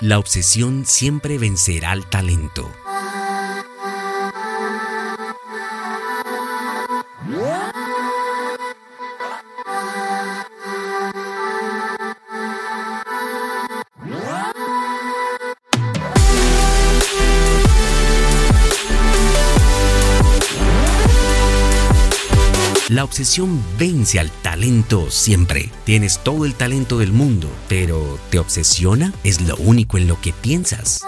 La obsesión siempre vencerá al talento. La obsesión vence al talento siempre. Tienes todo el talento del mundo, pero ¿te obsesiona? Es lo único en lo que piensas.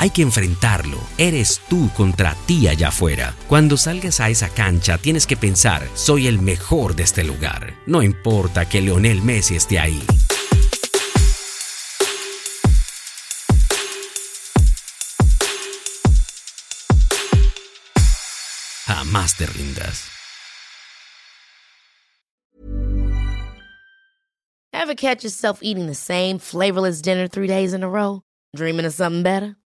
Hay que enfrentarlo. Eres tú contra ti allá afuera. Cuando salgas a esa cancha tienes que pensar, soy el mejor de este lugar. No importa que Leonel Messi esté ahí. Jamás te rindas. Ever catch yourself eating the same flavorless dinner three days in a row? Dreaming of something better?